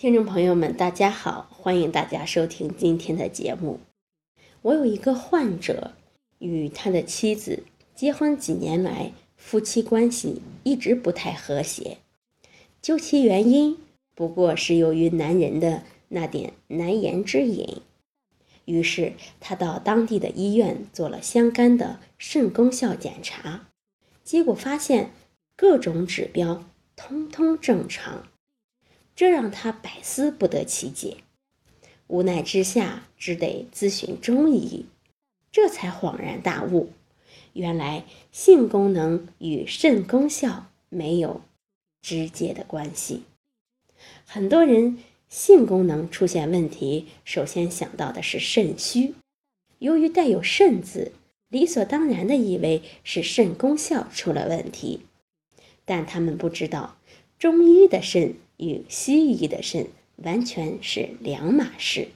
听众朋友们，大家好，欢迎大家收听今天的节目。我有一个患者，与他的妻子结婚几年来，夫妻关系一直不太和谐。究其原因，不过是由于男人的那点难言之隐。于是他到当地的医院做了相干的肾功效检查，结果发现各种指标通通正常。这让他百思不得其解，无奈之下只得咨询中医，这才恍然大悟，原来性功能与肾功效没有直接的关系。很多人性功能出现问题，首先想到的是肾虚，由于带有“肾”字，理所当然的以为是肾功效出了问题，但他们不知道中医的肾。与西医的肾完全是两码事。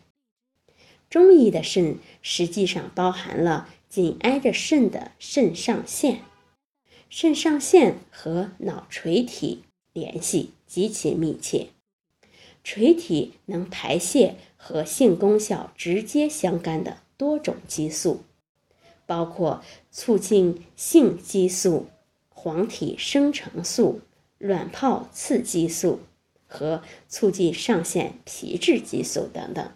中医的肾实际上包含了紧挨着肾的肾上腺，肾上腺和脑垂体联系极其密切，垂体能排泄和性功效直接相干的多种激素，包括促进性激素、黄体生成素、卵泡刺激素。和促进上腺皮质激素等等，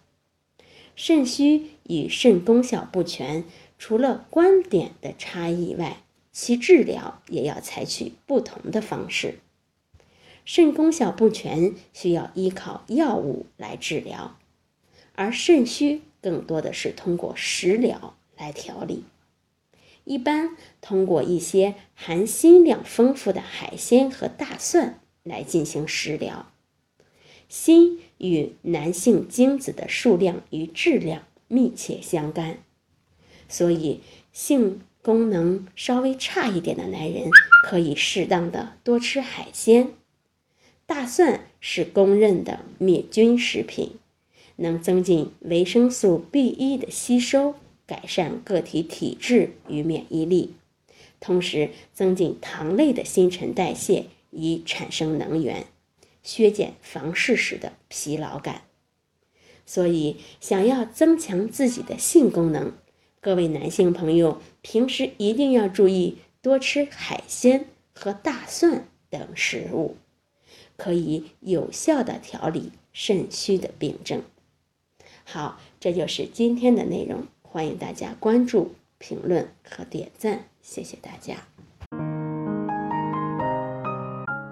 肾虚与肾功效不全，除了观点的差异外，其治疗也要采取不同的方式。肾功效不全需要依靠药物来治疗，而肾虚更多的是通过食疗来调理。一般通过一些含锌量丰富的海鲜和大蒜来进行食疗。锌与男性精子的数量与质量密切相干，所以性功能稍微差一点的男人可以适当的多吃海鲜。大蒜是公认的灭菌食品，能增进维生素 B 一的吸收，改善个体体质与免疫力，同时增进糖类的新陈代谢，以产生能源。削减房事时的疲劳感，所以想要增强自己的性功能，各位男性朋友平时一定要注意多吃海鲜和大蒜等食物，可以有效的调理肾虚的病症。好，这就是今天的内容，欢迎大家关注、评论和点赞，谢谢大家。